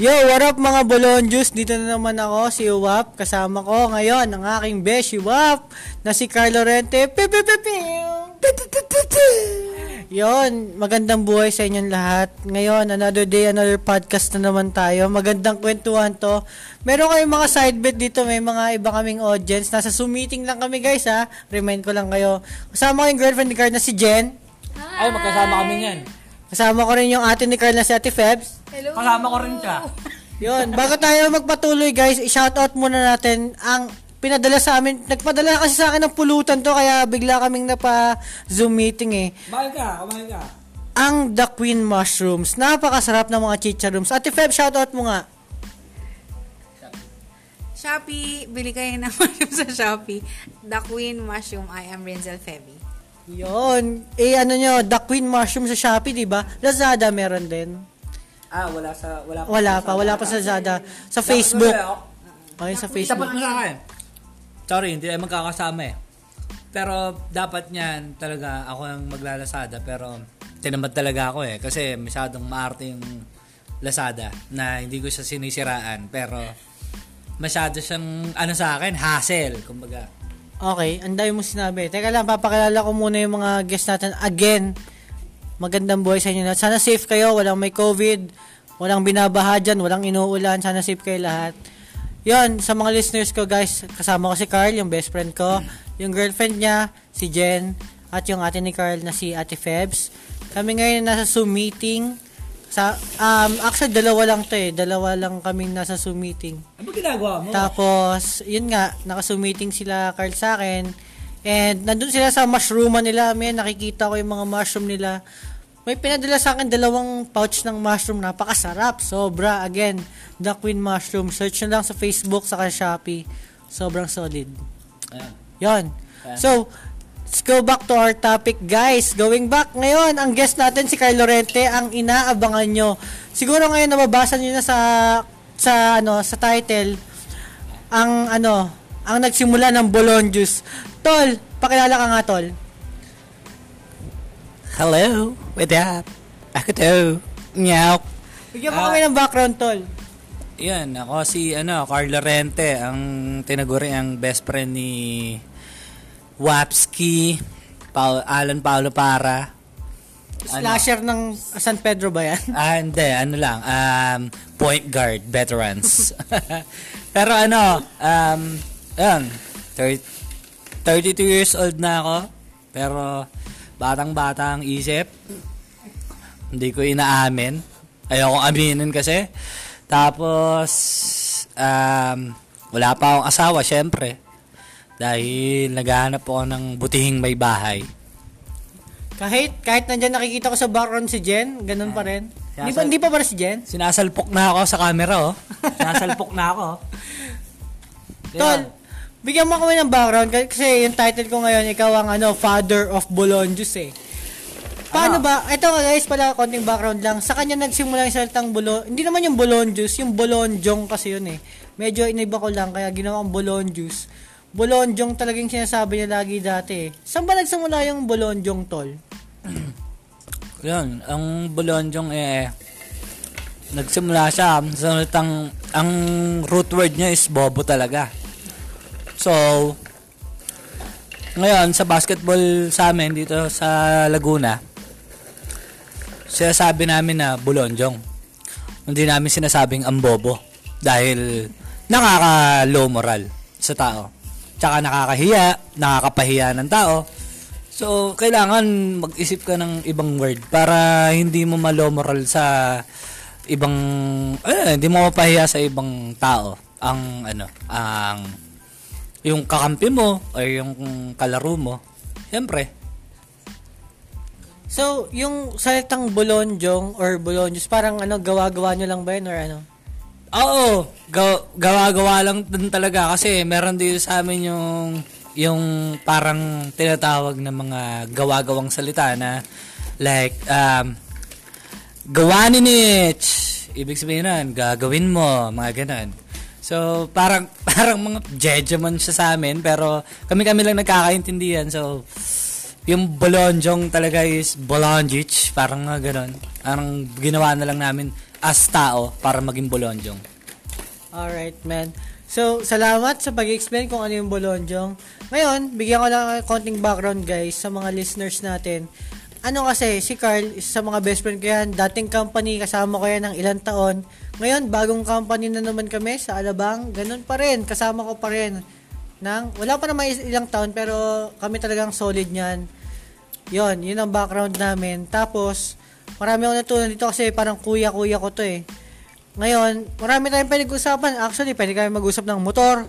Yo, what up mga Bolonjus? Dito na naman ako, si Uwap. Kasama ko ngayon ang aking best, Uwap, na si Carlo Rente. Yon, magandang buhay sa inyong lahat. Ngayon, another day, another podcast na naman tayo. Magandang kwentuhan to. Meron kayong mga side bet dito, may mga iba kaming audience. Nasa Zoom meeting lang kami guys ha. Remind ko lang kayo. Kasama ko yung girlfriend ni Carl na si Jen. Ay, magkasama kami yan. Kasama ko rin yung ate ni Carl na si Ate Febs. Hello. Kasama ko rin siya. Yun, bago tayo magpatuloy guys, i-shoutout muna natin ang pinadala sa amin. Nagpadala kasi sa akin ng pulutan to kaya bigla kaming napa Zoom meeting eh. Kumain ka, kumain ka. Ang The Queen Mushrooms. Napakasarap ng mga chicharums. Ate Feb, shoutout mo nga. Shopee, bili kayo ng mushroom sa Shopee. The Queen Mushroom, I am Renzel Feby. Yun. Eh ano nyo, The Queen Mushroom sa Shopee, di ba? Lazada meron din. Ah, wala sa... Wala, Wala pa, wala pa sa Lazada. Sa Facebook. Dapat Okay, sa Tapat Facebook. mo sa akin. Sorry, hindi tayo magkakasama eh. Pero dapat niyan talaga ako ang maglalasada pero tinamad talaga ako eh kasi masyadong maarte yung Lazada na hindi ko siya sinisiraan pero masyado siyang ano sa akin hassle kumbaga. Okay, ang dami mo sinabi. Teka lang, papakilala ko muna yung mga guests natin. Again, magandang buhay sa inyo lahat. Sana safe kayo, walang may COVID, walang binabaha dyan, walang inuulan. Sana safe kayo lahat. Yon, sa mga listeners ko guys, kasama ko si Carl, yung best friend ko. Yung girlfriend niya, si Jen. At yung ate ni Carl na si Ate Febs. Kami ngayon nasa Zoom meeting. Sa, um, actually, dalawa lang to eh. Dalawa lang kaming nasa Zoom meeting. Ano ginagawa mo? Tapos, yun nga, naka-meeting sila Carl sa akin. And nandun sila sa mushrooman nila. May nakikita ko yung mga mushroom nila. May pinadala sa akin dalawang pouch ng mushroom. Napakasarap. Sobra. Again, The Queen Mushroom. Search nyo lang sa Facebook, sa Shopee. Sobrang solid. Ayan. Yon. So, let's go back to our topic, guys. Going back ngayon, ang guest natin si Carlo Rente, ang inaabangan nyo. Siguro ngayon nababasa nyo na sa sa ano sa title ang ano ang nagsimula ng Bolon Juice. Tol, pakilala ka nga, Tol. Hello, what up? Ako to. Meow. Bigyan mo Ah. kami ng background, Tol. Yan, ako si ano, Carlo Rente, ang tinaguri ang best friend ni Wapski, Paul, Alan Paulo Para. Slasher ng San Pedro ba yan? Ah, hindi, ano lang, um, point guard, veterans. Pero ano, um, yan, thir- 32 years old na ako, pero batang-bata ang isip. Hindi ko inaamin. Ayoko aminin kasi. Tapos, um, wala pa akong asawa, syempre. Dahil naghahanap ako ng butihing may bahay. Kahit kahit nandiyan nakikita ko sa background si Jen, ganun pa rin. Hindi pa, sa- hindi pa ba si Jen? Sinasalpok na ako sa camera, oh. Sinasalpok na ako. Tol, bigyan mo kami ng background kasi yung title ko ngayon, ikaw ang ano, father of Bolonjus eh. Paano Ano? ba? Ito guys, pala konting background lang. Sa kanya nagsimula yung salitang bolon, hindi naman yung bolonjus, yung bolonjong kasi yun eh. Medyo iniba ko lang kaya ginawa kong bolonjus. Bolonjong talagang sinasabi niya lagi dati eh. Saan ba nagsimula yung bolonjong tol? Yun, ang Bolonjong eh, nagsimula siya sa salitang, ang root word niya is bobo talaga. So, ngayon, sa basketball sa amin dito sa Laguna, sinasabi namin na Bolonjong. Hindi namin sinasabing ang bobo. Dahil nakaka-low moral sa tao. Tsaka nakakahiya, nakakapahiya ng tao. So, kailangan mag-isip ka ng ibang word para hindi mo malo moral sa ibang eh, hindi mo mapahiya sa ibang tao ang ano, ang yung kakampi mo o yung kalaro mo. Siyempre, So, yung salitang bolonjong or bolonjus, parang ano, gawa-gawa nyo lang ba yun or ano? Oo, gaw- gawa-gawa lang din talaga kasi meron dito sa amin yung yung parang tinatawag na mga gawa-gawang salita na like um gawa ni Nitch. Ibig sabihin nun, gagawin mo, mga ganun. So, parang parang mga jejemon siya sa amin pero kami-kami lang nagkakaintindihan. So, yung Bolonjong talaga is Bolonjic, parang nga ganun. Parang ginawa na lang namin as tao para maging bolonjong. Alright, man. So, salamat sa pag-explain kung ano yung Bolonjong. Ngayon, bigyan ko lang ng konting background guys sa mga listeners natin. Ano kasi, si Carl, isa sa mga best friend ko yan. Dating company, kasama ko yan ng ilang taon. Ngayon, bagong company na naman kami sa Alabang. Ganun pa rin, kasama ko pa rin. Nang, wala pa naman ilang taon, pero kami talagang solid niyan. Yon, yun ang background namin. Tapos, marami akong natutunan dito kasi parang kuya-kuya ko to eh. Ngayon, marami tayong pwede usapan. Actually, pwede kami mag-usap ng motor,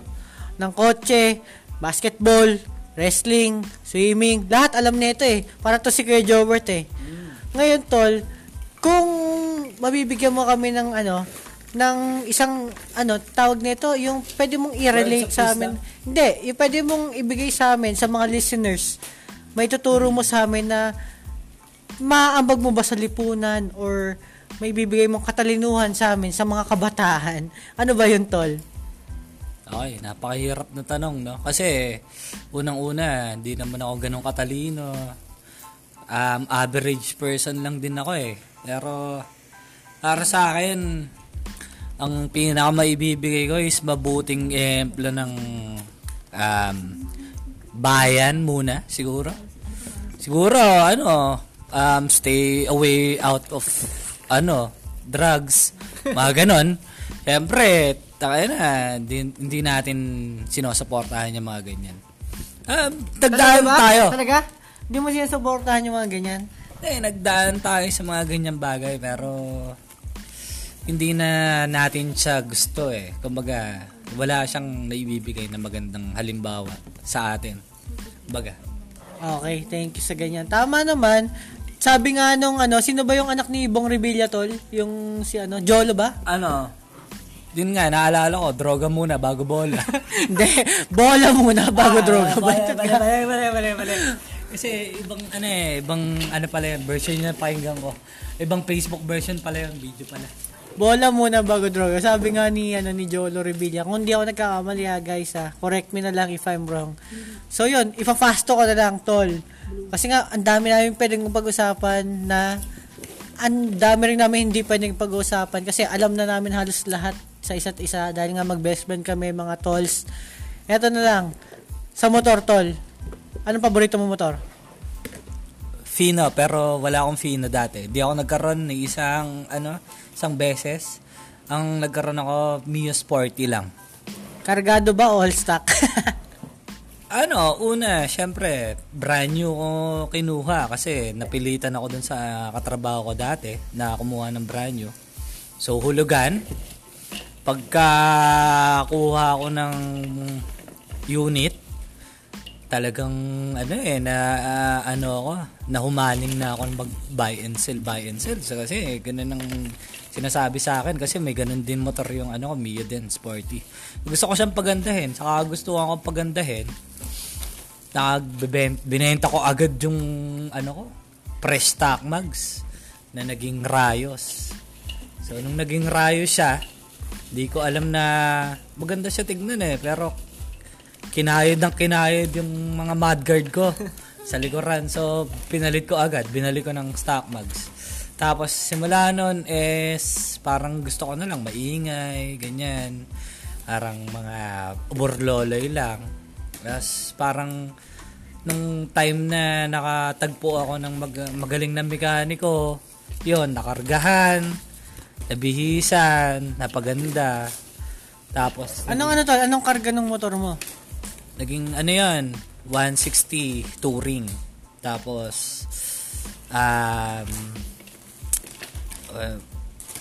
ng kotse, basketball, wrestling, swimming. Lahat alam nito eh. Para to si Kuya Jobert eh. Ngayon, tol, kung mabibigyan mo kami ng ano, ng isang ano, tawag nito, yung pwede mong i-relate sa amin. Hindi, yung pwede mong ibigay sa amin sa mga listeners. May tuturo mo sa amin na maambag mo ba sa lipunan or may bibigay mong katalinuhan sa amin sa mga kabataan. Ano ba yun, tol? Okay, napakahirap na tanong, no? Kasi, unang-una, hindi naman ako ganun katalino. Um, average person lang din ako eh. Pero, para sa akin, ang pinaka maibibigay ko is mabuting ehemplo ng um, bayan muna, siguro. Siguro, ano, um, stay away out of, ano, drugs, mga ganon. Siyempre, takay na, hindi, hindi natin sinusuportahan yung mga ganyan. Um, nagdaan ba? tayo. Talaga? Hindi mo sinusuportahan yung mga ganyan? Eh, nagdaan tayo sa mga ganyang bagay, pero hindi na natin siya gusto eh. Kumbaga, wala siyang naibibigay na magandang halimbawa sa atin. Kumbaga, Okay, thank you sa ganyan. Tama naman. Sabi nga nung ano, sino ba yung anak ni Bong Revilla, tol? Yung si ano, Jolo ba? ano, din nga, naalala ko, droga muna bago bola. Hindi, bola muna bago droga. Mali, Baliktad mali, ka. mali, mali, mali, mali. Kasi ibang ano eh, ibang ano pala yun, version na pakinggan ko. Ibang Facebook version pala yun, video pala. Bola muna bago droga. Sabi nga ni ano ni Jolo Revilla, kung hindi ako nagkakamali ha, guys ha, correct me na lang if I'm wrong. So yun, ipa-fasto ko na lang, tol. Kasi nga, ang dami namin pwedeng pag-usapan na ang dami rin namin hindi pwedeng pag-usapan kasi alam na namin halos lahat sa isa't isa dahil nga mag-best friend kami mga tolls. Eto na lang, sa motor, tol. Anong paborito mo motor? Fino, pero wala akong Fino dati. Di ako nagkaroon ng isang, ano, isang beses. Ang nagkaroon ako, Mio Sporty lang. Kargado ba o all stock? Ano, una, syempre, brand new ko kinuha kasi napilitan ako dun sa katrabaho ko dati na kumuha ng brand new. So, hulugan. Pagka kuha ko ng unit, talagang ano eh na ah, ano ako nahumaling na ako mag buy and sell buy and sell. So, kasi ganun ang sinasabi sa akin kasi may ganun din motor yung ano ko Mio din sporty. Gusto ko siyang pagandahin. Saka gusto ko pagandahin binenta ko agad yung ano ko fresh stock mugs na naging rayos. So nung naging rayos siya di ko alam na maganda siya tignan eh pero kinayod ng kinayod yung mga mudguard ko sa likuran. So, pinalit ko agad. Binalik ko ng stock mugs. Tapos, simula nun is parang gusto ko na lang maingay, ganyan. Parang mga burloloy lang. Tapos, parang nung time na nakatagpo ako ng mag- magaling na mekaniko, yon nakargahan, nabihisan, napaganda. Tapos, anong ano tol? Anong karga ng motor mo? Naging ano yan, 160 touring. Tapos, um, uh,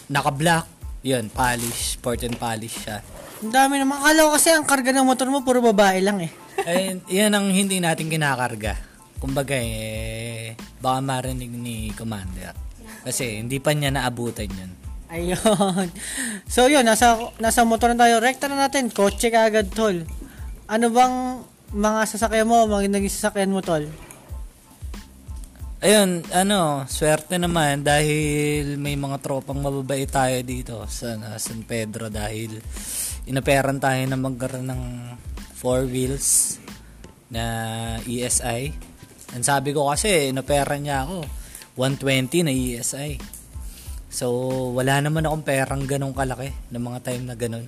naka-black. Yun, polish, sport and polish siya. Ang dami naman. Akala ko kasi ang karga ng motor mo, puro babae lang eh. Ay, yan ang hindi natin kinakarga. Kumbaga eh, baka marinig ni Commander. Kasi hindi pa niya naabutan yun. Ayun. So yun, nasa, nasa motor na tayo. Rekta na natin. Kotse ka agad, tol. Ano bang mga sasakyan mo, mga naging sasakyan mo, tol? Ayun, ano, swerte naman dahil may mga tropang mababait tayo dito sa na, San Pedro dahil inaperan tayo na magkaroon ng four wheels na ESI. Ang sabi ko kasi, inaperan niya ako 120 na ESI. So, wala naman akong perang ganong kalaki ng mga time na ganon.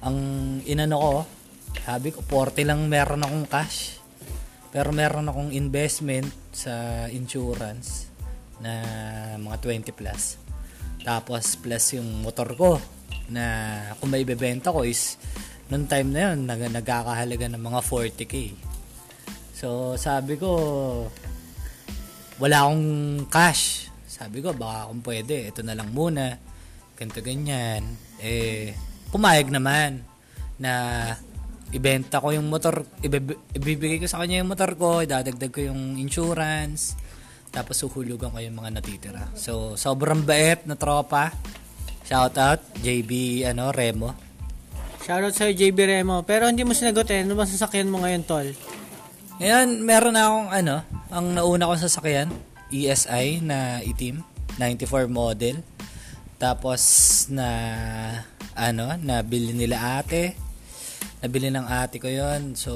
Ang inano ko, sabi ko, 40 lang meron akong cash. Pero meron akong investment sa insurance na mga 20 plus. Tapos plus yung motor ko na kung may bebenta ko is noong time na yun nag nagkakahalaga ng mga 40k. So sabi ko wala akong cash. Sabi ko baka kung pwede ito na lang muna. Ganito ganyan. Eh pumayag naman na ibenta ko yung motor, ibib- ibibigay ko sa kanya yung motor ko, idadagdag ko yung insurance, tapos suhulugan ko yung mga natitira. So, sobrang bait na tropa. Shout out, JB ano, Remo. Shoutout sa'yo, JB Remo. Pero hindi mo sinagutin, ano bang sasakyan mo ngayon, tol? Ngayon, meron na akong ano, ang nauna kong sasakyan, ESI na itim, 94 model. Tapos na ano, nabili nila ate. Nabili ng ate ko yon So,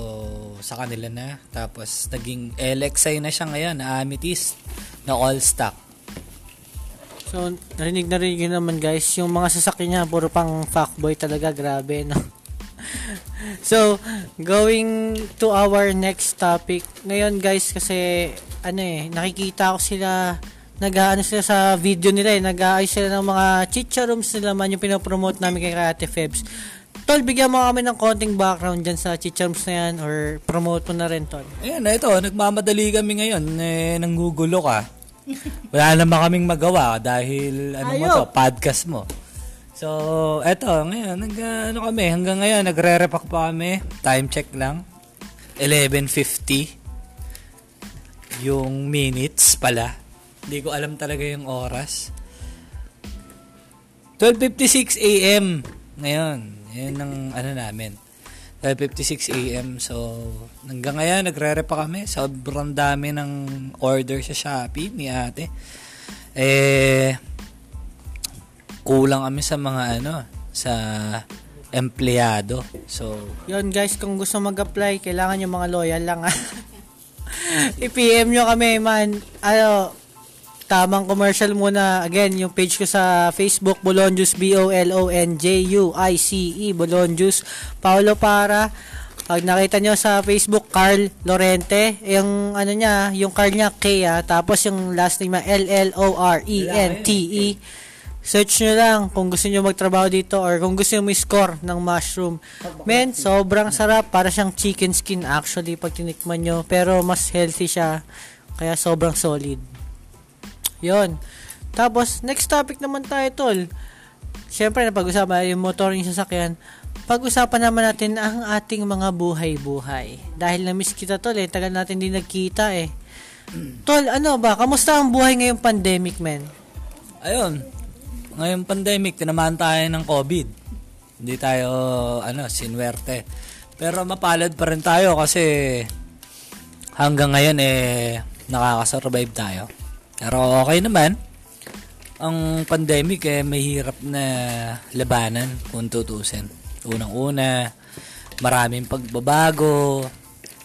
sa kanila na. Tapos, naging LXI na siya ngayon, na Amethyst, na all stock. So, narinig na rin naman guys, yung mga sasakyan niya, puro pang fuckboy talaga, grabe, no? so, going to our next topic. Ngayon guys, kasi, ano eh, nakikita ko sila, nag-ano sila sa video nila eh, nag-aayos sila ng mga chicha rooms nila man yung pinopromote namin kay Ate Febs. Tol, bigyan mo kami ng konting background dyan sa chicha rooms na yan or promote mo na rin, Tol. Ayan, ito, nagmamadali kami ngayon. Eh, nanggugulo ka. Wala naman kaming magawa dahil ano mo Ayaw. to, podcast mo. So, eto, ngayon, nag, ano kami, hanggang ngayon, nagre-repack pa kami. Time check lang. 11.50. Yung minutes pala. Hindi ko alam talaga yung oras. 12.56 a.m. Ngayon, yun ang ano namin. 12.56 a.m. So, hanggang ngayon, nagre pa kami. Sobrang dami ng order sa Shopee ni ate. Eh, kulang kami sa mga ano, sa empleyado. So, Yun guys, kung gusto mag-apply, kailangan yung mga loyal lang. I-PM nyo kami man. Ano, tamang commercial muna. Again, yung page ko sa Facebook, Bolonjus, B-O-L-O-N-J-U-I-C-E, Bolonjus. Paolo Para. Pag nakita nyo sa Facebook, Carl Lorente, yung ano niya, yung Carl niya, K ah, tapos yung last name L-L-O-R-E-N-T-E. Search nyo lang kung gusto nyo magtrabaho dito or kung gusto nyo may score ng mushroom. Men, sobrang sarap. Para siyang chicken skin actually pag tinikman nyo. Pero mas healthy siya. Kaya sobrang solid. Yon. Tapos, next topic naman tayo, tol. Siyempre, napag-usapan yung motor yung sasakyan. Pag-usapan naman natin ang ating mga buhay-buhay. Dahil na-miss kita, tol, eh. Tagal natin din nagkita, eh. Tol, ano ba? Kamusta ang buhay ngayong pandemic, men? ayun. Ngayong pandemic, tinamaan tayo ng COVID. Hindi tayo, ano, sinwerte. Pero mapalad pa rin tayo kasi hanggang ngayon, eh, nakakasurvive tayo. Pero okay naman. Ang pandemic, eh, mahirap na labanan kung tutusin. Unang-una, maraming pagbabago,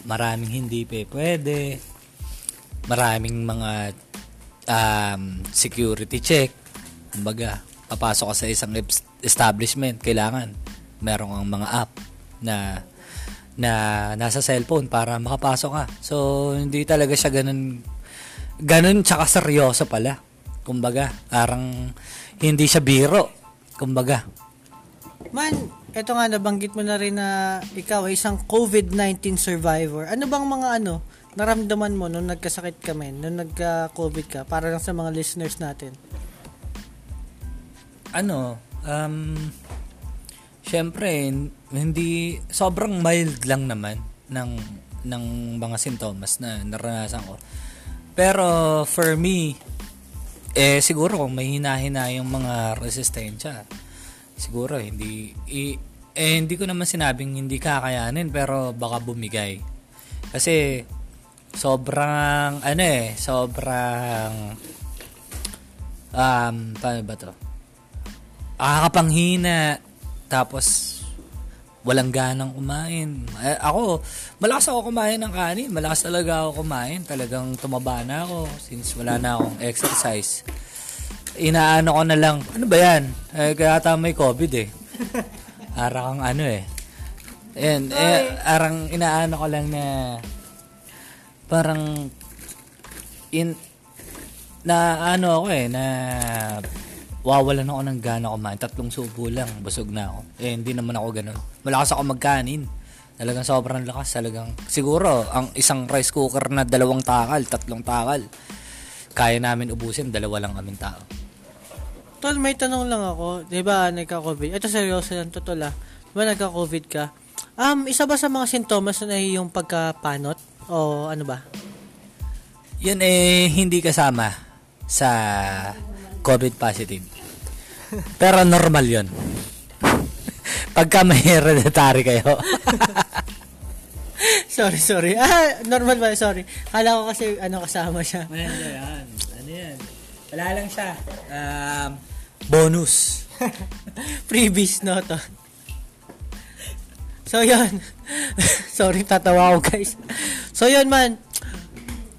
maraming hindi pa pwede, maraming mga um, security check. Kumbaga, papasok ka sa isang establishment, kailangan meron kang mga app na na nasa cellphone para makapasok ka. So, hindi talaga siya ganun ganun tsaka seryoso pala. Kumbaga, parang hindi siya biro. Kumbaga, Man, eto nga nabanggit mo na rin na ikaw ay isang COVID-19 survivor. Ano bang mga ano naramdaman mo nung nagkasakit ka men, nung nagka-COVID ka para lang sa mga listeners natin? ano, um, syempre, hindi, sobrang mild lang naman ng, ng mga sintomas na naranasan ko. Pero, for me, eh, siguro kung may hinahina yung mga resistensya, siguro hindi, i, eh, hindi ko naman sinabing hindi kakayanin, pero baka bumigay. Kasi, sobrang, ano eh, sobrang, um, paano ba to? nakakapanghina tapos walang ganang kumain. Eh, ako, malakas ako kumain ng kanin. Malakas talaga ako kumain. Talagang tumaba na ako since wala na akong exercise. inaano ko na lang, ano ba yan? Eh, kaya ata may COVID eh. Ara kang ano eh. Ayan, eh, arang inaano ko lang na parang in na ano ako eh na wawalan ako ng gana kumain tatlong subo lang busog na ako eh hindi naman ako ganun malakas ako magkanin talagang sobrang lakas talagang siguro ang isang rice cooker na dalawang takal tatlong takal kaya namin ubusin dalawa lang kaming tao Tol, may tanong lang ako. Di ba, nagka-COVID? Ito seryoso lang, totoo lang. Di ba, nagka-COVID ka? Um, isa ba sa mga sintomas na yung pagkapanot? O ano ba? Yan eh hindi kasama sa COVID positive. Pero normal 'yon. Pagka may hereditary kayo. sorry, sorry. Ah, normal ba? Sorry. Kala ko kasi ano kasama siya. Ayan, yan. Ano yan? Wala lang siya. Um, bonus. Freebies, no, to. So, yun. Sorry, tatawa ako, guys. So, yun, man.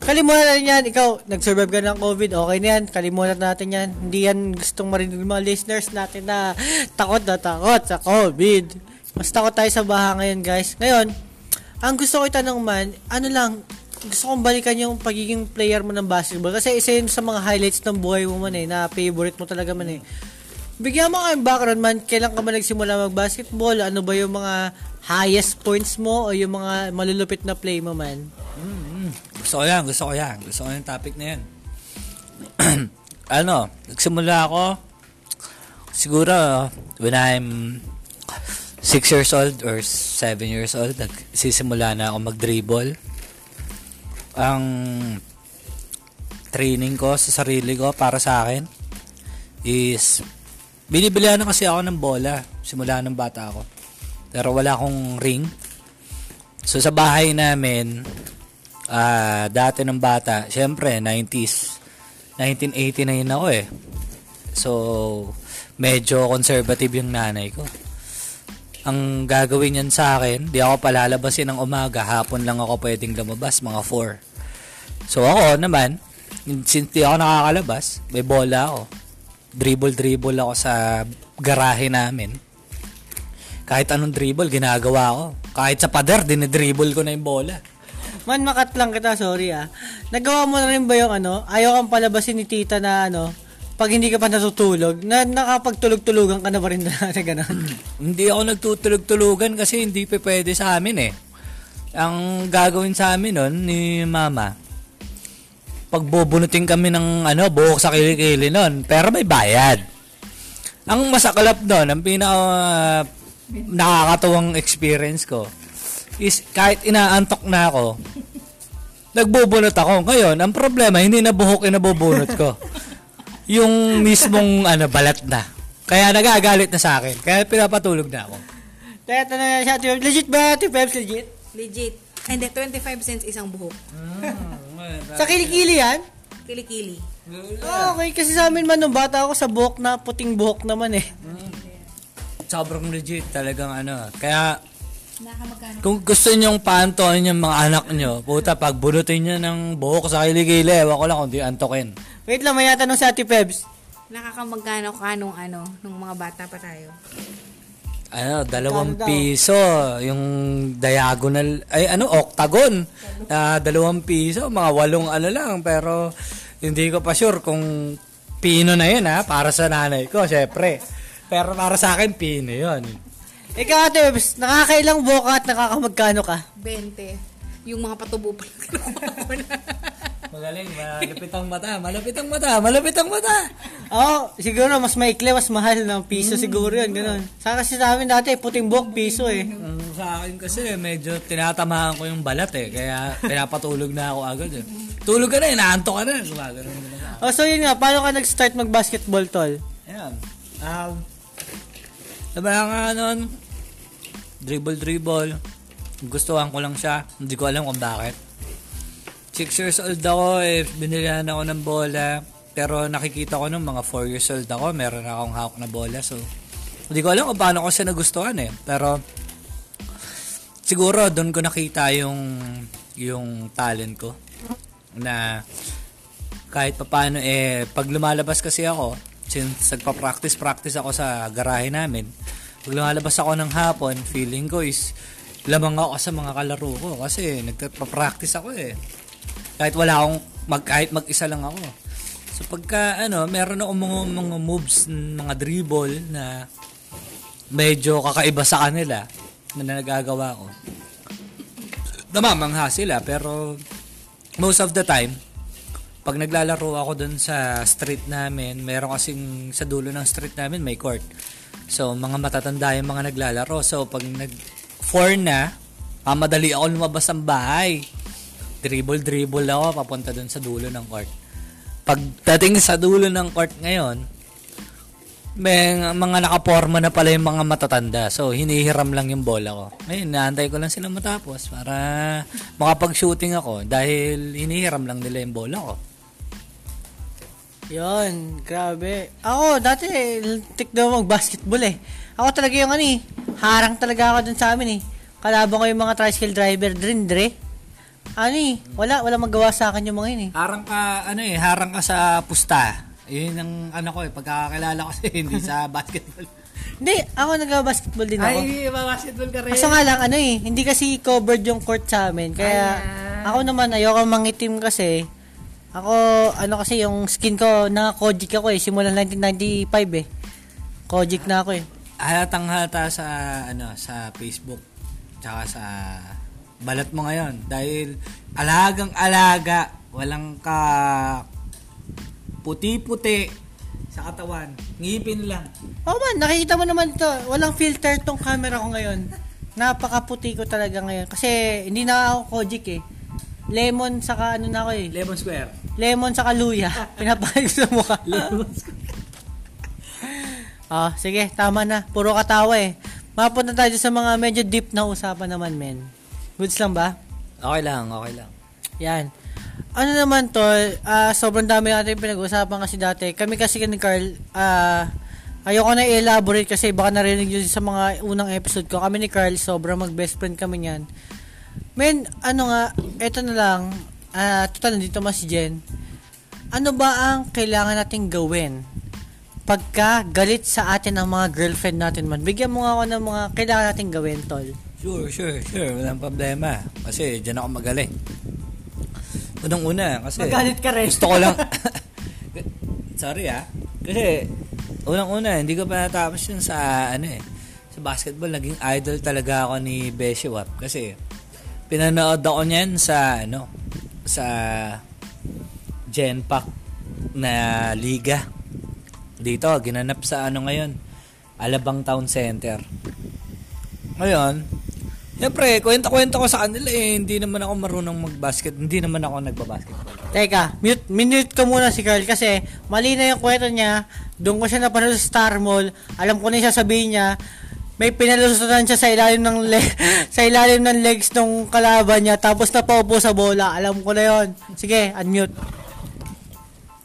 Kalimutan natin yan. Ikaw, nag-survive ka ng COVID. Okay na yan. Kalimutan natin yan. Hindi yan gustong marinig mga listeners natin na takot na takot sa COVID. Mas takot tayo sa baha ngayon, guys. Ngayon, ang gusto ko itanong man, ano lang, gusto kong balikan yung pagiging player mo ng basketball. Kasi isa yun sa mga highlights ng buhay mo man eh, na favorite mo talaga man eh. Bigyan mo kayong background man, kailan ka ba nagsimula mag-basketball? Ano ba yung mga highest points mo o yung mga malulupit na play mo man? Mm, gusto ko yan, gusto ko yan. Gusto ko yung topic na yan. ano, nagsimula ako, siguro, when I'm 6 years old or 7 years old, nagsisimula na ako mag-dribble. Ang training ko sa sarili ko para sa akin is binibilihan na kasi ako ng bola simula ng bata ako. Pero wala akong ring. So sa bahay namin, ah dati ng bata, syempre 90s, 1989 ako eh. So medyo conservative yung nanay ko. Ang gagawin niyan sa akin, di ako palalabasin ng umaga, hapon lang ako pwedeng lumabas, mga 4. So ako naman, since di ako nakakalabas, may bola ako. Dribble-dribble ako sa garahe namin. Kahit anong dribble, ginagawa ko. Kahit sa pader, dinidribble ko na yung bola. Man, makat lang kita, sorry ah. Nagawa mo na rin ba yung ano, ayaw kang palabasin ni tita na ano, pag hindi ka pa natutulog, na nakapagtulog-tulugan ka na ba rin na gano'n? Hindi ako nagtutulog-tulugan kasi hindi pa pwede sa amin eh. Ang gagawin sa amin nun ni mama, pagbubunutin kami ng ano, buhok sa kilikili nun, pero may bayad. Ang masaklap nun, ang pinaka uh, nakakatuwang experience ko, is kahit inaantok na ako, nagbubunot ako. Ngayon, ang problema, hindi na buhok yung nabubunot ko. yung mismong ano, balat na. Kaya nagagalit na sa akin. Kaya pinapatulog na ako. Kaya tanong na siya, legit ba Ate Peps, legit? Legit. Hindi, 25 cents isang buhok. Sa kilikili yan? Kilikili. Oh, okay, kasi sa amin man nung bata ako sa buhok na, puting buhok naman eh. Sobrang legit talagang ano. Kaya? Kung gusto nyong paantoin yung mga anak nyo, puta, pag bunutin nyo ng buhok sa kiligili, ewan ko lang kung di antokin. Wait lang, may natanong si Ate Peps. Nakakamagkano ka nung ano, nung mga bata pa tayo? Ano, dalawang Kano daw? piso, yung diagonal, ay ano, octagon. Ah, dalawang piso, mga walong ano lang, pero hindi ko pa sure kung pino na yun ha, para sa nanay ko, syempre. Pero para sa akin, pino yun. Ikaw Ate Peps, nakakailang buhok ka at nakakamagkano ka? 20. Yung mga patubo pa lang kinukuha ko na. Magaling, malapit ang mata, malapit ang mata, malapit ang mata. Oo, oh, siguro mas maikli, mas mahal ng piso siguro yun, ganun. Sa kasi sa amin dati, puting buhok, piso eh. Ang sa akin kasi medyo tinatamaan ko yung balat eh. Kaya pinapatulog na ako agad eh. Tulog ka na, inaantok ka na. Ako. Oh, so yun nga, paano ka nag-start mag-basketball, tol? Ayan. Um, diba nga nun, dribble dribble. Gustuhan ko lang siya. Hindi ko alam kung bakit. 6 years old ako eh, binilihan ako ng bola. Pero nakikita ko nung mga 4 years old ako, meron akong hawak na bola. So, hindi ko alam kung paano ko siya nagustuhan eh. Pero, siguro doon ko nakita yung yung talent ko na kahit papaano eh pag lumalabas kasi ako since nagpa-practice-practice ako sa garahe namin, pag lumalabas ako ng hapon, feeling ko is lamang ako sa mga kalaro ko kasi nagpa-practice ako eh. Kahit wala akong, mag, kahit mag-isa lang ako. So pagka ano, meron ako mga, mga moves, mga dribble na medyo kakaiba sa kanila na nagagawa ko. Namamangha sila pero most of the time pag naglalaro ako dun sa street namin, meron kasing sa dulo ng street namin may court. So, mga matatanda yung mga naglalaro. So, pag nag 4 na, ah, madali ako lumabas ng bahay. Dribble, dribble ako papunta dun sa dulo ng court. Pagdating sa dulo ng court ngayon, may mga nakaporma na pala yung mga matatanda. So, hinihiram lang yung bola ko. Ngayon, naantay ko lang sila matapos para makapag-shooting ako dahil hinihiram lang nila yung bola ko. Yon, grabe. Ako, dati, tik daw mag-basketball eh. Ako talaga yung ano eh, harang talaga ako dun sa amin eh. Kalaban ko yung mga tricycle driver, drin, dre. Ano eh, wala, wala magawa sa akin yung mga yun eh. Harang ka, ano eh, harang ka sa pusta. Yun ang ano ko eh, pagkakakilala ko kasi hindi sa basketball. Hindi, ako nag-basketball din ako. Ay, basketball ka rin. Kaso nga lang, ano eh, hindi kasi covered yung court sa amin. Kaya, ako naman, ayoko mangitim kasi. Ako, ano kasi, yung skin ko, na Kojic ako eh, simula 1995 eh. Kojic na ako eh. Halatang halata sa, ano, sa Facebook. Tsaka sa balat mo ngayon. Dahil alagang alaga. Walang ka puti-puti sa katawan. Ngipin lang. Oo man, nakikita mo naman to. Walang filter tong camera ko ngayon. Napakaputi ko talaga ngayon. Kasi hindi na ako Kojic eh. Lemon saka ano na ako eh. Lemon Square. Lemon saka luya. Pinapakain ko sa mukha. Lemon Square. Ah, sige, tama na. Puro katawa eh. Mapunta tayo sa mga medyo deep na usapan naman, men. Goods lang ba? Okay lang, okay lang. Yan. Ano naman to, ah, sobrang dami natin pinag-usapan kasi dati. Kami kasi ni Carl, ah, ayoko na i-elaborate kasi baka narinig nyo sa mga unang episode ko. Kami ni Carl, sobrang mag-best friend kami niyan. Men, ano nga, eto na lang, ah, total, nandito mas si Jen. Ano ba ang kailangan nating gawin pagka galit sa atin ang mga girlfriend natin man? Bigyan mo nga ako ng mga kailangan nating gawin, tol. Sure, sure, sure. Walang problema. Kasi dyan ako magaling. Unang-una, kasi... Magalit ka rin. Gusto ko lang... Sorry ah. Kasi, unang-una, hindi ko pa natapos yun sa, ano eh, sa basketball. Naging idol talaga ako ni Beshi Wap. Kasi, pinanood ako niyan sa, ano, sa Genpac na liga. Dito, ginanap sa ano ngayon, Alabang Town Center. Ngayon, Siyempre, kwenta-kwenta ko sa kanila eh. Hindi naman ako marunong mag-basket. Hindi naman ako nagbabasketball. Teka, mute, minute ko muna si Carl kasi mali na yung kwento niya. Doon ko siya napanood sa Star Mall. Alam ko na yung sasabihin niya. May pinalusutan siya sa ilalim ng le- sa ilalim ng legs ng kalaban niya tapos napaupo sa bola. Alam ko na yon. Sige, unmute.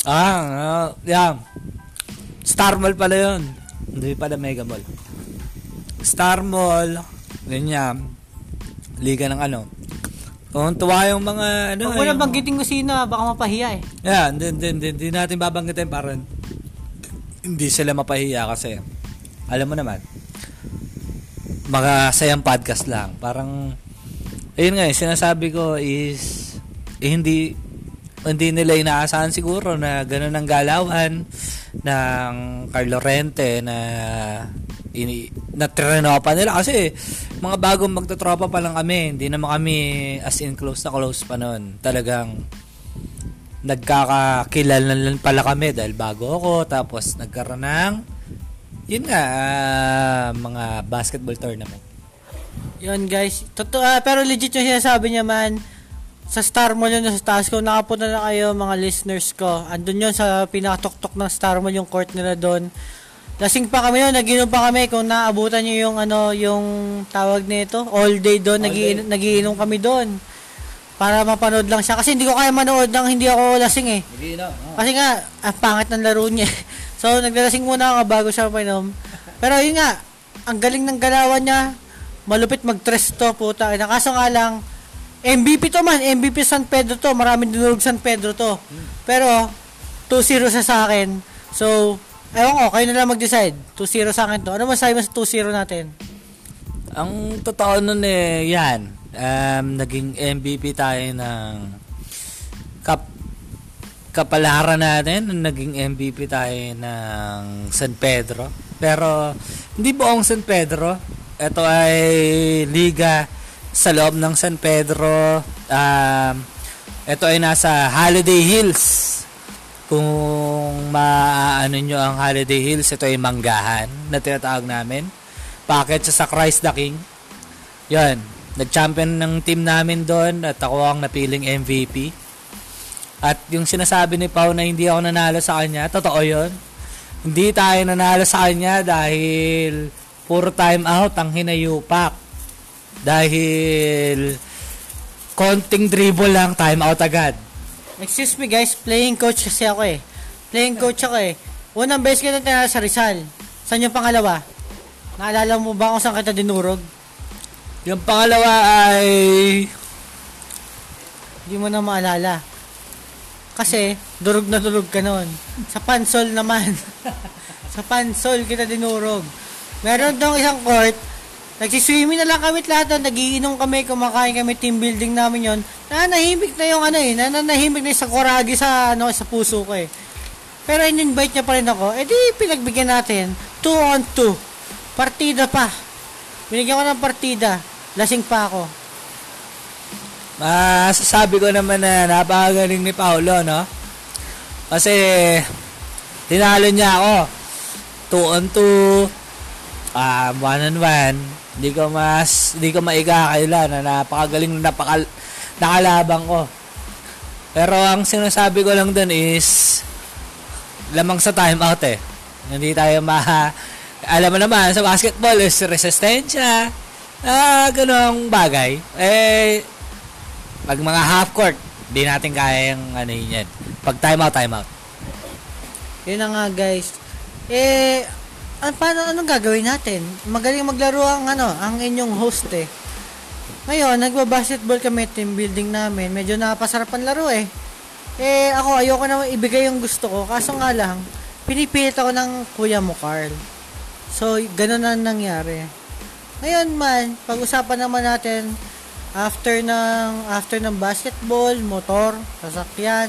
Ah, uh, yeah. Star Mall pala yun. Hindi pala Mega Mall. Star Mall, ganyan. Liga ng ano. Kung tuwa yung mga ano. Huwag mo banggitin ko sino, ah, baka mapahiya eh. Yeah, hindi, hindi, hindi, hindi natin babanggitin para hindi sila mapahiya kasi alam mo naman makasayang podcast lang. Parang ayun nga, eh, sinasabi ko is eh, hindi hindi nila inaasahan siguro na gano'n ang galawan ng Carlo Rente na ini na trenopa nila. Kasi mga bagong magtotropa pa lang kami. Hindi naman kami as in close na close pa noon talagang nagkakakilala lang pala kami dahil bago ako. Tapos nagkaroon ng yun nga ah, mga basketball tournament Yun guys. Totoo, ah, pero legit yung sinasabi niya man. Sa Star Mall yun, sa taas ko. Nakapunta na kayo mga listeners ko. Andun yun sa pinakatuktok ng Star Mall yung court nila doon. Lasing pa kami yun, naginom pa kami kung naabutan nyo yung ano, yung tawag nito, all day doon, nagiinom, nagiinom kami doon. Para mapanood lang siya. Kasi hindi ko kaya manood nang hindi ako lasing eh. Kasi nga, ang pangit ng laro niya. so, naglalasing muna ako bago siya painom. Pero yun nga, ang galing ng galawan niya. Malupit mag-tres to, puta. Ina. Kaso nga lang, MVP to man. MVP San Pedro to. Maraming dinurog San Pedro to. Pero, 2-0 siya sa akin. So, Ewan ko, kayo na lang mag-decide. 2-0 sa akin to. Ano masabi mo sa 2-0 natin? Ang totoo nun eh, yan. Um, naging MVP tayo ng kap kapalaran natin. Naging MVP tayo ng San Pedro. Pero, hindi buong San Pedro. Ito ay liga sa loob ng San Pedro. Um, ito ay nasa Holiday Hills. Kung maaano nyo ang Holiday Hills, ito ay manggahan na tinatawag namin. Packet sa Christ the King. Yan. Nag-champion ng team namin doon at ako ang napiling MVP. At yung sinasabi ni Pau na hindi ako nanalo sa kanya, totoo yon. Hindi tayo nanalo sa kanya dahil puro time out ang hinayupak. Dahil konting dribble lang, time out agad. Excuse me guys, playing coach kasi ako eh. Playing coach ako eh. Unang beses kita tinalo sa Rizal. Saan yung pangalawa? Naalala mo ba kung saan kita dinurog? Yung pangalawa ay Hindi mo na maalala. Kasi, durog na durog ka noon. Sa pansol naman. sa pansol kita dinurog. Meron dong isang court, nagsiswimming na lang kami lahat doon, nagiinom kami, kumakain kami, team building namin yon. Nananahimik na yung ano eh, nananahimik na yung sa koragi sa, ano, sa puso ko eh. Pero in-invite niya pa rin ako, eh di pinagbigyan natin, 2 on 2. Partida pa. Binigyan ko ng partida. Lasing pa ako. masasabi ko naman na napakagaling ni Paolo, no? Kasi, tinalo niya ako. 2 on 2, um, 1 on 1. Hindi ko mas, hindi ko maigakaila na napakagaling na napaka, nakalabang ko. Pero ang sinasabi ko lang dun is, lamang sa time out eh. Hindi tayo ma... Alam mo naman, sa basketball is resistensya. Ah, ganong bagay. Eh, pag mga half court, di natin kaya yung ano yun yan. Pag time out, time out. Yun na nga guys. Eh, an paano anong gagawin natin? Magaling maglaro ang ano, ang inyong host eh. Ngayon, nagba-basketball kami, team building namin. Medyo napasarapan laro eh. Eh, ako ayoko na ibigay yung gusto ko. Kaso nga lang, pinipilit ako ng kuya mo, Carl. So, ganun na nangyari. Ngayon man, pag-usapan naman natin after ng after ng basketball, motor, sasakyan,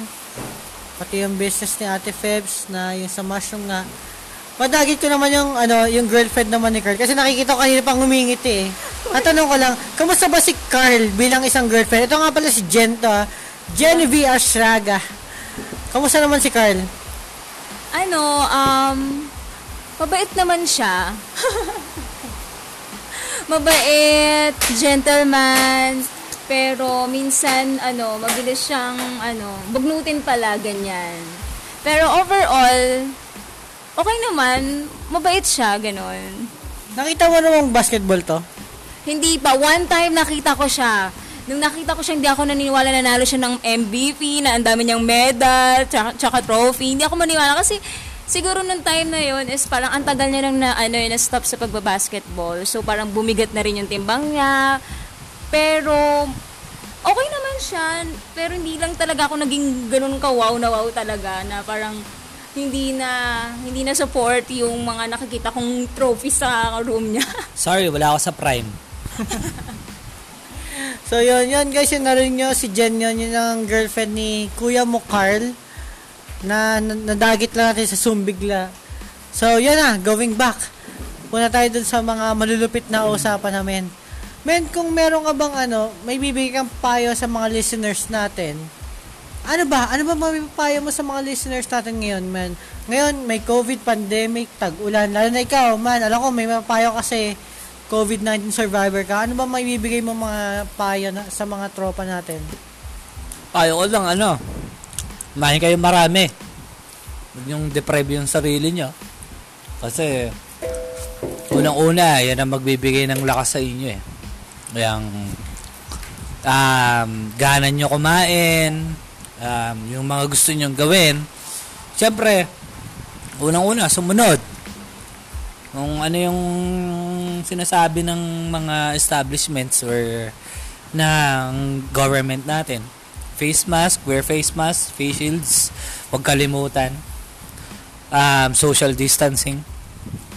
pati yung business ni Ate Febs na yung sa mushroom nga. Madagit ko naman yung ano, yung girlfriend naman ni Carl kasi nakikita ko kanina pang humingiti eh. Tatanong ko lang, kamusta ba si Carl bilang isang girlfriend? Ito nga pala si Jen to ah. Genevieve Ashraga. Kamusta naman si Carl? Ano, um, mabait naman siya. mabait, gentleman, pero minsan, ano, mabilis siyang, ano, bugnutin pala, ganyan. Pero overall, okay naman, mabait siya, ganon. Nakita mo namang basketball to? Hindi pa. One time nakita ko siya. Nung nakita ko siya, hindi ako naniniwala na nalo siya ng MVP, na ang dami niyang medal, tsaka, tsaka trophy. Hindi ako maniwala kasi siguro nung time na yon is parang ang tagal niya nang na, ano, na stop sa pagbabasketball. So parang bumigat na rin yung timbang niya. Pero okay naman siya. Pero hindi lang talaga ako naging ganun ka wow na wow talaga na parang hindi na hindi na support yung mga nakikita kong trophy sa room niya. Sorry, wala ako sa prime. So, yun, yun guys, yung naroon nyo, si Jen yun, yun ang girlfriend ni Kuya mo, Carl, na, na nadagit lang natin sa Sumbigla. So, yun na, going back. Puna tayo dun sa mga malulupit na usapan namin. Men, kung meron ka bang ano, may bibigay kang payo sa mga listeners natin, ano ba? Ano ba mapipayo mo sa mga listeners natin ngayon, man? Ngayon, may COVID pandemic, tag-ulan. Lalo na ikaw, man. Alam ko, may mapayo kasi COVID-19 survivor ka. Ano ba may bibigay mo mga payo na, sa mga tropa natin? Payo ko lang, ano, kumain kayo marami. Huwag niyong deprive yung sarili niyo. Kasi, unang-una, yan ang magbibigay ng lakas sa inyo eh. Yang, um, ganan nyo kumain, um, yung mga gusto nyong gawin. Siyempre, unang-una, sumunod. Kung ano yung sinasabi ng mga establishments or ng government natin. Face mask, wear face mask, face shields, huwag kalimutan. um, social distancing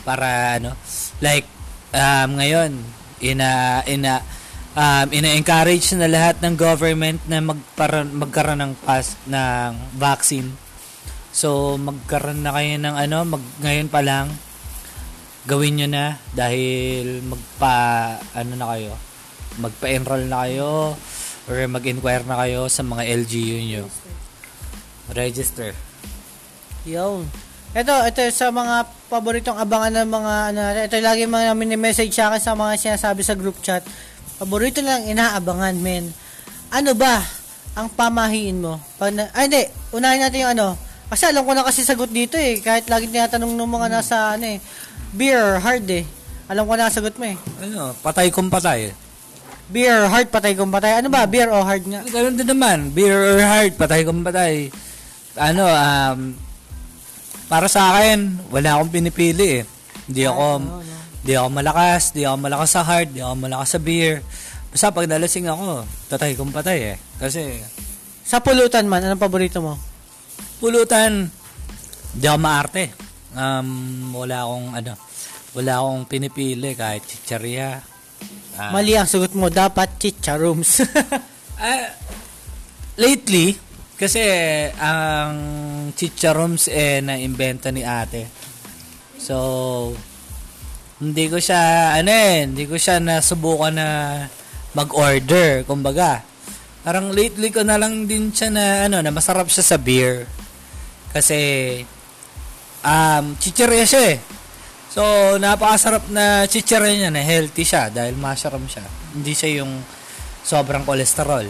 para ano like um, ngayon ina ina um, ina-encourage na lahat ng government na magpara, magkaroon ng pass ng vaccine. So magkaroon na kayo ng ano, mag, ngayon pa lang gawin nyo na dahil magpa ano na kayo, magpa-enroll na kayo or mag-inquire na kayo sa mga LGU nyo. Register. Yun. Ito, ito sa mga paboritong abangan ng mga ano, ito lagi mga namin message sa akin sa mga sinasabi sa group chat. Paborito lang inaabangan, men. Ano ba ang pamahiin mo? Pag na, ay, hindi. Unahin natin yung ano. Kasi alam ko na kasi sagot dito eh. Kahit lagi tinatanong ng mga nasa ano eh. Beer, hard eh. Alam ko na sagot mo eh. Ano, patay kung patay. Beer, hard, patay kung patay. Ano ba? Beer o hard nga? Ganun din naman. Beer or heart, patay kung patay. Ano, um, para sa akin, wala akong pinipili eh. Hindi ako, hindi ako malakas, hindi ako malakas sa heart, hindi ako malakas sa beer. Basta pag nalasing ako, tatay kung patay eh. Kasi, Sa pulutan man, anong paborito mo? pulutan, hindi ako maarte. Um, wala akong, ano, wala akong pinipili kahit chicharia. Ah, Mali ang sagot mo. Dapat chicharooms. Ah, lately, kasi ang chicharums eh na-inventa ni ate. So, hindi ko siya, ano eh, hindi ko siya nasubukan na mag-order, kumbaga. Parang lately ko na lang din siya na, ano, na masarap siya sa beer. Kasi, um, chichirya siya eh. So, napakasarap na chichirya niya na healthy siya dahil mushroom siya. Hindi siya yung sobrang cholesterol.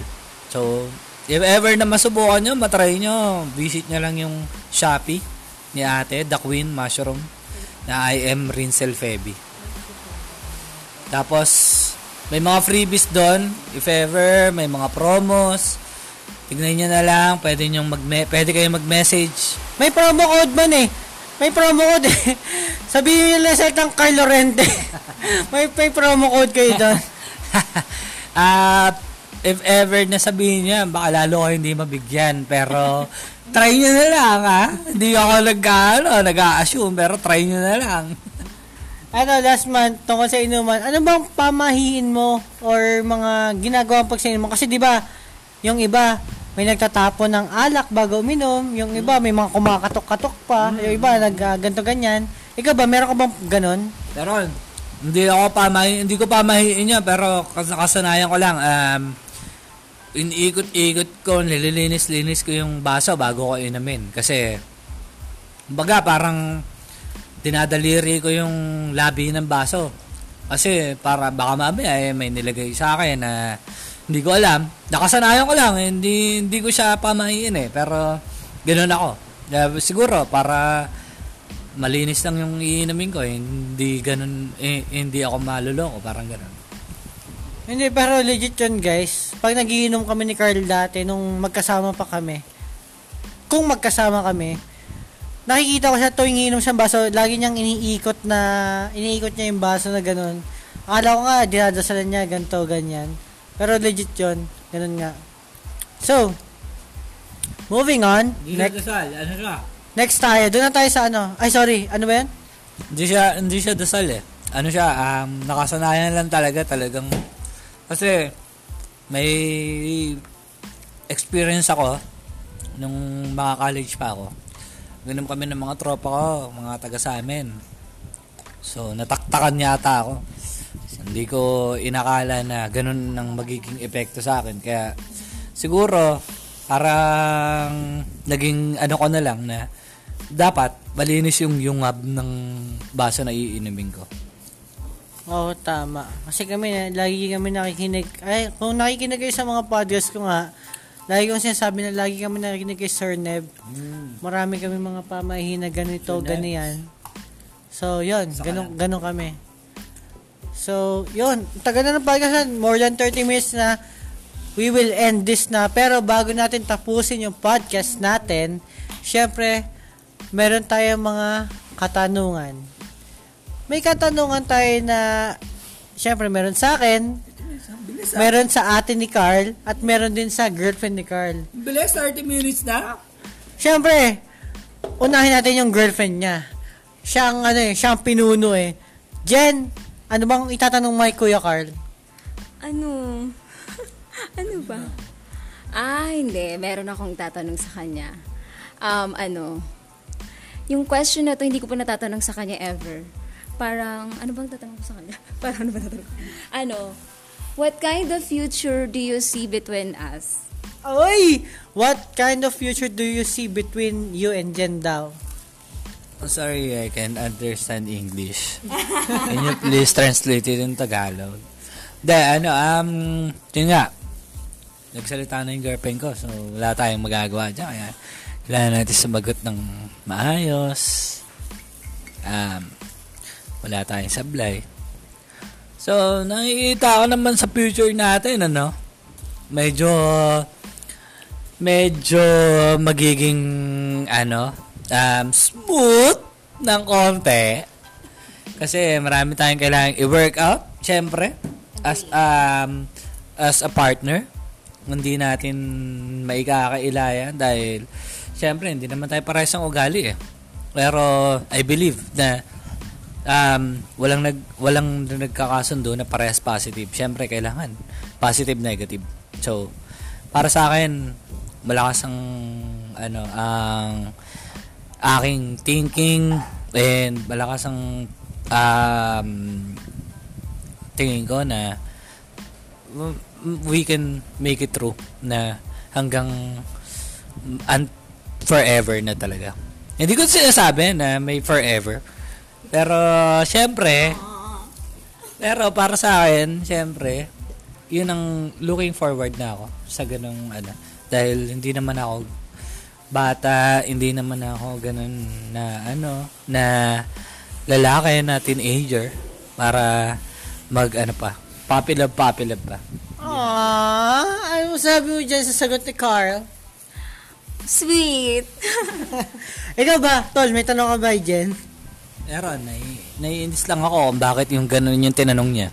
So, if ever na masubukan nyo, matry nyo, visit nyo lang yung Shopee ni ate, The Queen Mushroom, na I am Rinsel Feby. Tapos, may mga freebies doon, if ever, may mga promos, tignan nyo na lang, pwede, nyo mag pwede kayo mag-message. May promo code man eh. May promo code eh. Sabihin nyo lang sa ng Carl Lorente. may, may promo code kayo doon. Ah, if ever na sabihin niya, baka lalo kayo hindi mabigyan. Pero, try nyo na lang, ha? Hindi ako nag, ano, nag-a-assume, pero try nyo na lang. ano, last month, tungkol sa inuman, ano bang pamahiin mo or mga ginagawa pag sa inuman? Kasi di ba yung iba, may nagtatapon ng alak bago uminom. Yung iba, may mga kumakatok-katok pa. Yung iba, nag uh, ganito ganyan. Ikaw ba, meron ka bang ganon? Pero, hindi ako pamahi, hindi ko pamahiin niya, pero kas- kasanayan ko lang, um, iniikot-ikot ko, nililinis-linis ko yung baso bago ko inamin. Kasi, baga parang dinadaliri ko yung labi ng baso. Kasi para baka mamaya eh, may nilagay sa akin na hindi ko alam. Nakasanayan ko lang, eh, hindi, hindi ko siya pamahiin eh. Pero, ganoon ako. Uh, siguro, para malinis lang yung iinamin ko. eh. Hindi ganun, eh, hindi ako maluloko. Parang ganun. Hindi, pero legit yun guys. Pag nagiinom kami ni Carl dati, nung magkasama pa kami, kung magkasama kami, nakikita ko siya tuwing inom siya baso, lagi niyang iniikot na, iniikot niya yung baso na ganun. Akala ko nga, dinadasalan niya, ganito, ganyan. Pero legit yun, ganun nga. So, moving on, next, Ano siya? next tayo, doon na tayo sa ano, ay sorry, ano ba yan? Hindi siya, hindi siya dasal eh. Ano siya, um, nakasanayan lang talaga, talagang, kasi, may experience ako, nung mga college pa ako. Ganun kami ng mga tropa ko, mga taga sa amin. So, nataktakan yata ako. Hindi ko inakala na ganun ang magiging epekto sa akin. Kaya, siguro, parang naging ano ko na lang na dapat malinis yung yungab ng baso na iinumin ko. Oo, tama. Kasi kami, lagi kami nakikinig. Ay, kung nakikinig kayo sa mga podcast ko nga, lagi kong sinasabi na lagi kami nakikinig kay Sir Neb. Marami kami mga pamahihin na ganito, Sir Neb. ganiyan. So, yun. Ganun, ganun kami. So, yun. Tagal na ng podcast na. More than 30 minutes na. We will end this na. Pero bago natin tapusin yung podcast natin, syempre, meron tayong mga katanungan. May katanungan tayo na, syempre, meron sa akin, meron sa ate ni Carl, at meron din sa girlfriend ni Carl. Bilis, 30 minutes na? Syempre, unahin natin yung girlfriend niya. Siya ang, ano eh, siya ang pinuno eh. Jen, ano bang itatanong mo Kuya Carl? Ano? ano ba? Ah, hindi. Meron akong tatanong sa kanya. Um, ano? Yung question na to, hindi ko pa natatanong sa kanya ever. Parang, ano bang tatanong ko sa kanya? Parang ano ba tatanong? Ano? What kind of future do you see between us? Oy! What kind of future do you see between you and Jen daw? I'm sorry, I can understand English. Can you please translate it in Tagalog? De, ano, um, yun nga. Nagsalita na yung girlfriend ko, so wala tayong magagawa dyan. Kaya, kailangan natin sumagot ng maayos. Um, wala tayong sablay. So, nakikita ko naman sa future natin, ano? Medyo, medyo magiging, ano, um, smooth ng konti. Kasi marami tayong kailangan i-work out, syempre, as, um, as a partner. Hindi natin maikakailayan dahil, syempre, hindi naman tayo parehas ng ugali eh. Pero, I believe na um, walang nag walang nagkakasundo na parehas positive. Syempre kailangan positive negative. So para sa akin malakas ang ano ang aking thinking and malakas ang um, tingin ko na we can make it through na hanggang and forever na talaga. Hindi ko sinasabi na may forever. Pero, syempre, pero para sa akin, syempre, yun ang looking forward na ako sa ganong ano. Dahil hindi naman ako bata, hindi naman ako ganun na ano, na lalaki na teenager para mag ano pa, puppy love, puppy love pa. Aww, ano sabi mo dyan sa sagot ni Carl? Sweet! Ikaw ba, Tol, may tanong ka ba, Jen? Pero, nai, naiinis lang ako kung bakit yung ganun yung tinanong niya.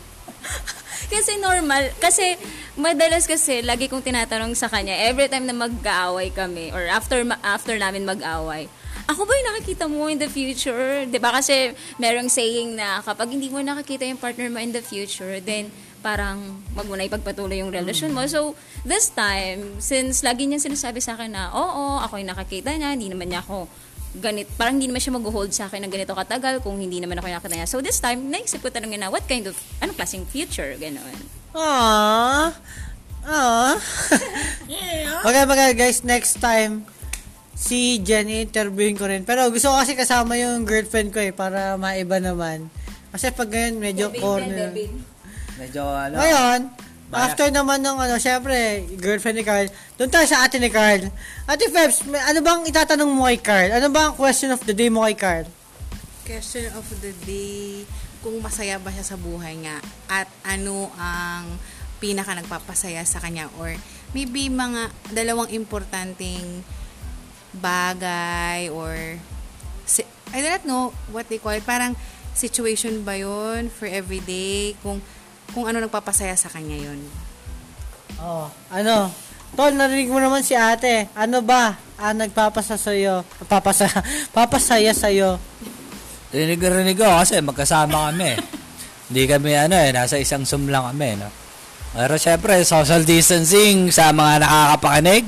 kasi normal, kasi madalas kasi lagi kong tinatanong sa kanya every time na mag-aaway kami or after after namin mag-aaway. Ako ba yung nakikita mo in the future? ba kasi merong saying na kapag hindi mo nakikita yung partner mo in the future, then parang wag mo na ipagpatuloy yung relasyon mo. So, this time, since lagi niya sinasabi sa akin na, oo, ako yung nakakita niya, hindi naman niya ako ganit, parang hindi naman siya mag-hold sa akin ng ganito katagal kung hindi naman ako nakita niya. So, this time, naisip ko tanongin na, what kind of, anong klaseng future? Ganon. Aww. Aww. okay, mga guys, next time, si Jen, interviewin ko rin. Pero gusto ko kasi kasama yung girlfriend ko eh, para maiba naman. Kasi pag ngayon, medyo corner. Medyo ano, Ngayon, Bias. after naman ng ano, syempre, girlfriend ni Carl, doon tayo sa ate ni Carl. Ate Febs, may, ano bang itatanong mo kay Carl? Ano ba ang question of the day mo kay Carl? Question of the day, kung masaya ba siya sa buhay nga at ano ang pinaka nagpapasaya sa kanya or maybe mga dalawang importanteng bagay or si- I don't know what they call it, parang situation ba yun for everyday kung kung ano nagpapasaya sa kanya yun. Oh, ano? Tol, narinig mo naman si ate. Ano ba ang nagpapasa sa'yo? Papasa, papasaya sa'yo? Rinig na rinig ko kasi magkasama kami. Hindi kami ano eh, nasa isang Zoom lang kami, no? Pero syempre, social distancing sa mga nakakapakinig.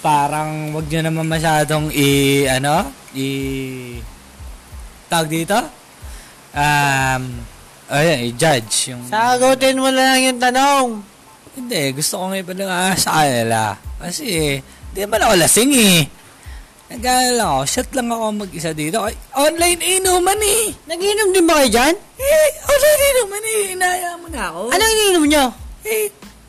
Parang wag nyo naman masyadong i, ano, i, tag dito? Um, ayun, i-judge yung... Sagutin mo lang yung tanong. Hindi, gusto ko nga ipalaga sa kanila. Kasi, di naman ako lasing eh. Nagana lang ako, shot lang ako mag-isa dito. Ay, online inuman eh. Nagiinom din ba kayo dyan? Eh, online inuman eh. Inaya mo na ako. Anong iniinom nyo? Eh,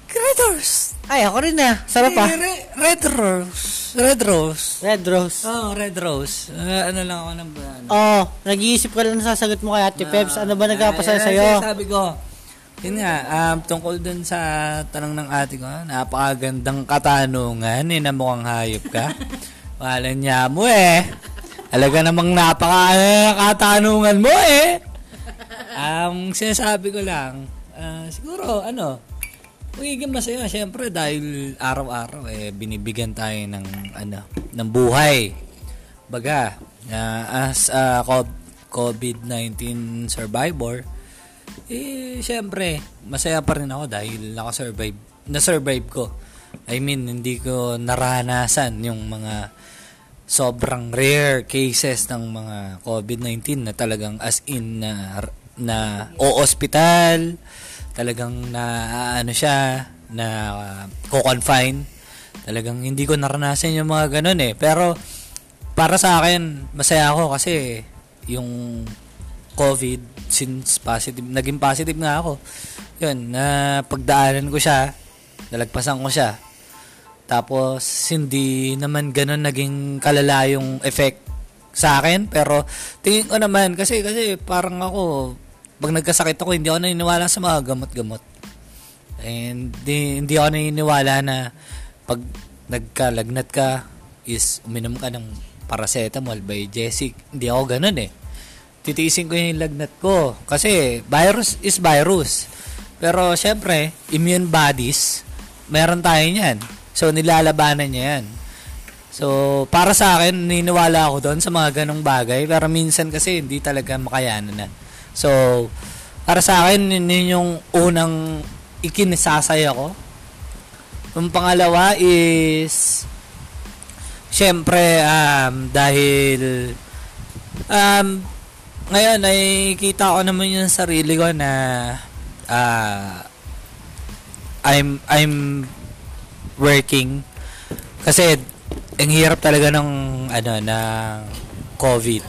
Red Rose. Ay, ako rin na. Sarap ah. Eh, re- Red Rose. Red Rose. Red Rose. Oh, Red Rose. Ah, ano lang ako ng ano. Oh, nag-iisip ka lang na sasagot mo kay Ate Peps. Ano ba nagpapasaya Ay, sa'yo? ay, Sabi ko, yun nga, um, tungkol dun sa tanong ng ate ko, napakagandang katanungan, eh, na mukhang hayop ka. Wala niya mo eh. Alaga namang napaka ano, katanungan mo eh. Um, sinasabi ko lang, ah, siguro, ano, Magiging masaya, syempre, dahil araw-araw, eh, binibigyan tayo ng, ano, ng buhay. Baga, na as a co- COVID-19 survivor, eh, syempre, masaya pa rin ako dahil nakasurvive, na-survive ko. I mean, hindi ko naranasan yung mga sobrang rare cases ng mga COVID-19 na talagang as in na, na o hospital, talagang na ano siya, na uh, co-confine. Talagang hindi ko naranasan yung mga ganun eh. Pero para sa akin, masaya ako kasi yung COVID since positive, naging positive nga ako. Yun, na pagdaanan ko siya, nalagpasan ko siya. Tapos, hindi naman ganun naging kalala yung effect sa akin. Pero, tingin ko naman, kasi, kasi parang ako, pag nagkasakit ako, hindi ako naniniwala sa mga gamot-gamot. And, di, hindi ako naniniwala na pag nagkalagnat ka, is uminom ka ng paracetamol by Jessic. Hindi ako ganun eh. Titiisin ko yung lagnat ko. Kasi, virus is virus. Pero, syempre, immune bodies, meron tayo niyan. So, nilalabanan niya yan. So, para sa akin, niniwala ako doon sa mga ganong bagay. Pero minsan kasi, hindi talaga makayanan na. So, para sa akin, yun yung unang ikinisasaya ko. Yung pangalawa is, syempre, um, dahil, um, ngayon, ay kita ko naman yung sarili ko na, ah, I'm, I'm working kasi ang hirap talaga ng ano ng COVID.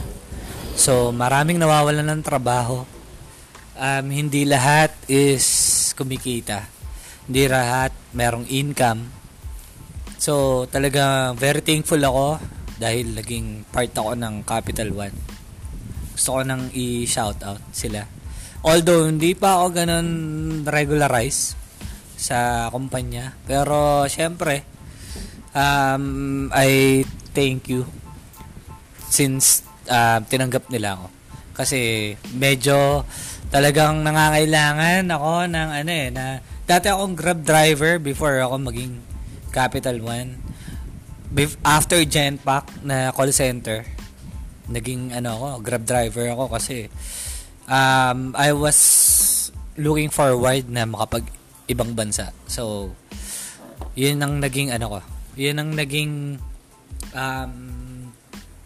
So maraming nawawalan ng trabaho. Um, hindi lahat is kumikita. Hindi lahat merong income. So talaga very thankful ako dahil naging part ako ng Capital One. Gusto ko nang i-shout out sila. Although hindi pa ako ganun regularize sa kumpanya. Pero, syempre, um, I thank you since uh, tinanggap nila ako. Kasi, medyo talagang nangangailangan ako ng ano eh, na dati akong grab driver before ako maging Capital One. Bef- after Genpack na call center, naging ano ako, grab driver ako kasi um, I was looking forward na makapag ibang bansa. So, yun ang naging ano ko. Yun ang naging um,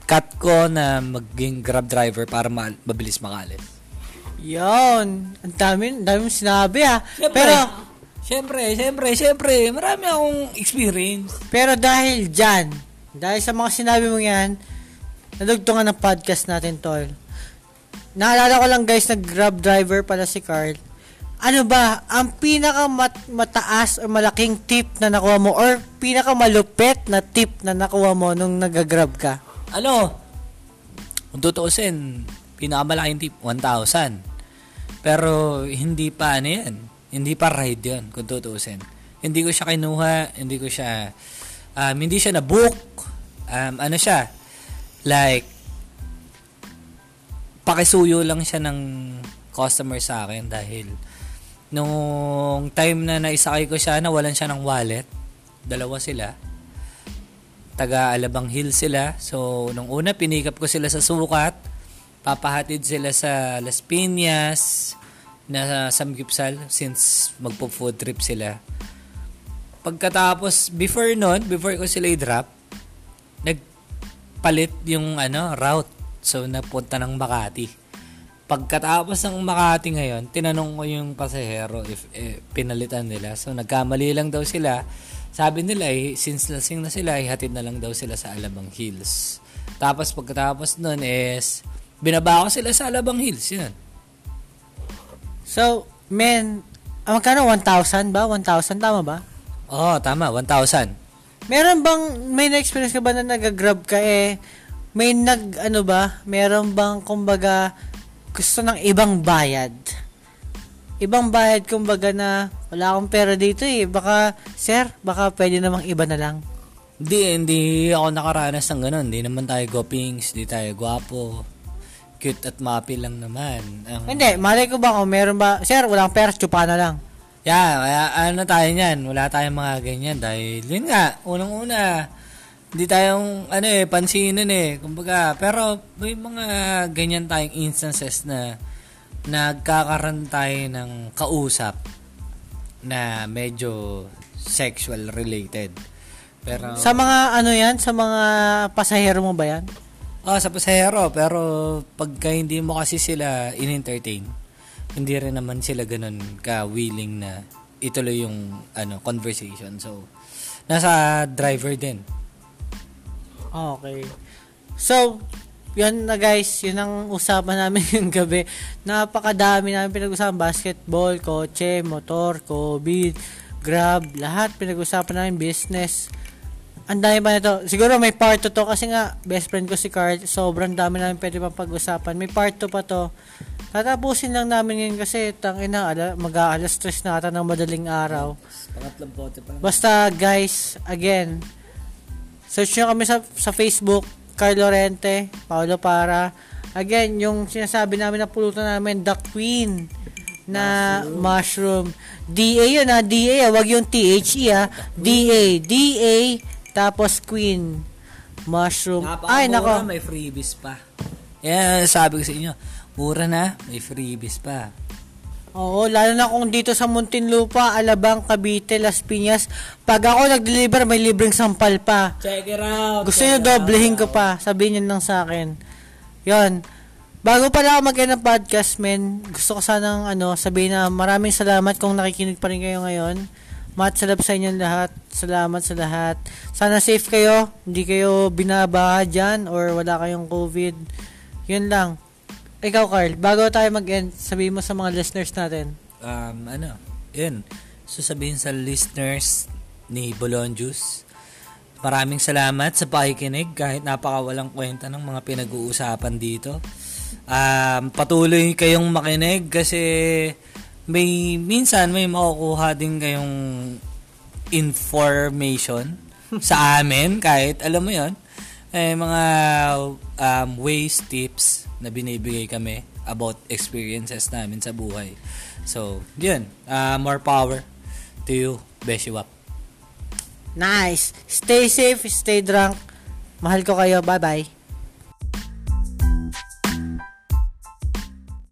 cut ko na maging grab driver para ma- mabilis makalis. Yun. Ang dami, ang dami mong sinabi ah. Siyempre, Pero, Siyempre, siyempre, siyempre, marami akong experience. pero dahil dyan, dahil sa mga sinabi mo yan, nadugtungan ng podcast natin, tol. Naalala ko lang guys, na grab driver pala si Carl. Ano ba, ang pinaka mat- mataas o malaking tip na nakuha mo or pinaka malupet na tip na nakuha mo nung nag-grab ka? Ano? Kung tutuusin, pinakamalaking tip, 1,000. Pero, hindi pa ano yan. Hindi pa ride yun, kung tutuusin. Hindi ko siya kinuha, hindi ko siya, um, hindi siya na-book. Um, ano siya, like, pakisuyo lang siya ng customer sa akin dahil nung time na naisakay ko siya, nawalan siya ng wallet. Dalawa sila taga Alabang Hills sila. So, nung una, pinikap ko sila sa sukat. Papahatid sila sa Las Piñas na Samgipsal since magpo-food trip sila. Pagkatapos, before nun, before ko sila i-drop, nagpalit yung ano, route. So, napunta ng Makati. Pagkatapos ng Makati ngayon, tinanong ko yung pasahero if eh, pinalitan nila. So, nagkamali lang daw sila. Sabi nila, eh, since lasing na sila, ihatid na lang daw sila sa Alabang Hills. Tapos, pagkatapos nun is, binaba ko sila sa Alabang Hills. Yun. So, men, ah, magkano? 1,000 ba? 1,000, tama ba? Oo, tama. 1,000. Meron bang, may na-experience ka ba na nag-grab ka eh, may nag, ano ba, meron bang, kumbaga, gusto ng ibang bayad? Ibang bayad, kumbaga na, wala akong pera dito eh, baka, sir, baka pwede namang iba na lang. Hindi, hindi ako nakaranas ng ganun. Hindi naman tayo gopings, hindi tayo gwapo. Cute at mapi lang naman. Ang- Hindi, malay ko ba kung meron ba, sir, wala akong pera, tsupa na lang. Yeah, kaya ano tayo niyan, wala tayong mga ganyan dahil yun nga, unang-una, hindi tayong ano eh, pansinin eh, kumbaga, pero may mga ganyan tayong instances na nagkakaroon tayo ng kausap na medyo sexual related. Pero Sa mga ano yan, sa mga pasahero mo ba yan? Oh, sa pasahero, pero pagka hindi mo kasi sila in-entertain, hindi rin naman sila ganun ka-willing na ituloy yung ano conversation. So, nasa driver din. Okay. So, yun na guys, yun ang usapan namin yung gabi. Napakadami namin pinag-usapan. Basketball, kotse, motor, COVID, grab, lahat pinag-usapan namin, business. Ang dami pa nito. Siguro may part 2 to kasi nga, best friend ko si Carl, sobrang dami namin pwede pang pag-usapan. May part 2 pa to. Tatapusin lang namin ngayon kasi tangina, ala, mag-aalas stress na ata ng madaling araw. Pangatlong bote pa. Basta guys, again, search nyo kami sa, sa Facebook, Carl Lorente, Paolo Para. Again, yung sinasabi namin na pulutan namin, The Queen na mushroom. DA yun ha, DA, ah, wag yung THE ha. DA, DA, tapos Queen. Mushroom. Ay, nako. may freebies pa. Yan, sabi ko sa inyo, mura na, may freebies pa. Oo, lalo na kung dito sa Muntinlupa, Alabang, Cavite, Las Piñas, pag ako nag-deliver, may libreng sampal pa. Check it out. Gusto nyo doblehin ko pa. Sabihin nyo lang sa akin. Yon. Bago pala ako mag ng podcast, men, gusto ko sanang ano, sabihin na maraming salamat kung nakikinig pa rin kayo ngayon. Mat, salap sa inyo lahat. Salamat sa lahat. Sana safe kayo. Hindi kayo binabaha dyan or wala kayong COVID. Yun lang. Ikaw, Carl, bago tayo mag-end, sabihin mo sa mga listeners natin. um, ano, yun. So sabihin sa listeners ni Bolon Juice, maraming salamat sa pakikinig kahit napakawalang kwenta ng mga pinag-uusapan dito. Um, patuloy kayong makinig kasi may minsan may makukuha din kayong information sa amin kahit alam mo yon eh, mga um, ways, tips na binibigay kami about experiences namin sa buhay. So, yun. Uh, more power to you, Beshiwap. Nice. Stay safe, stay drunk. Mahal ko kayo. Bye-bye.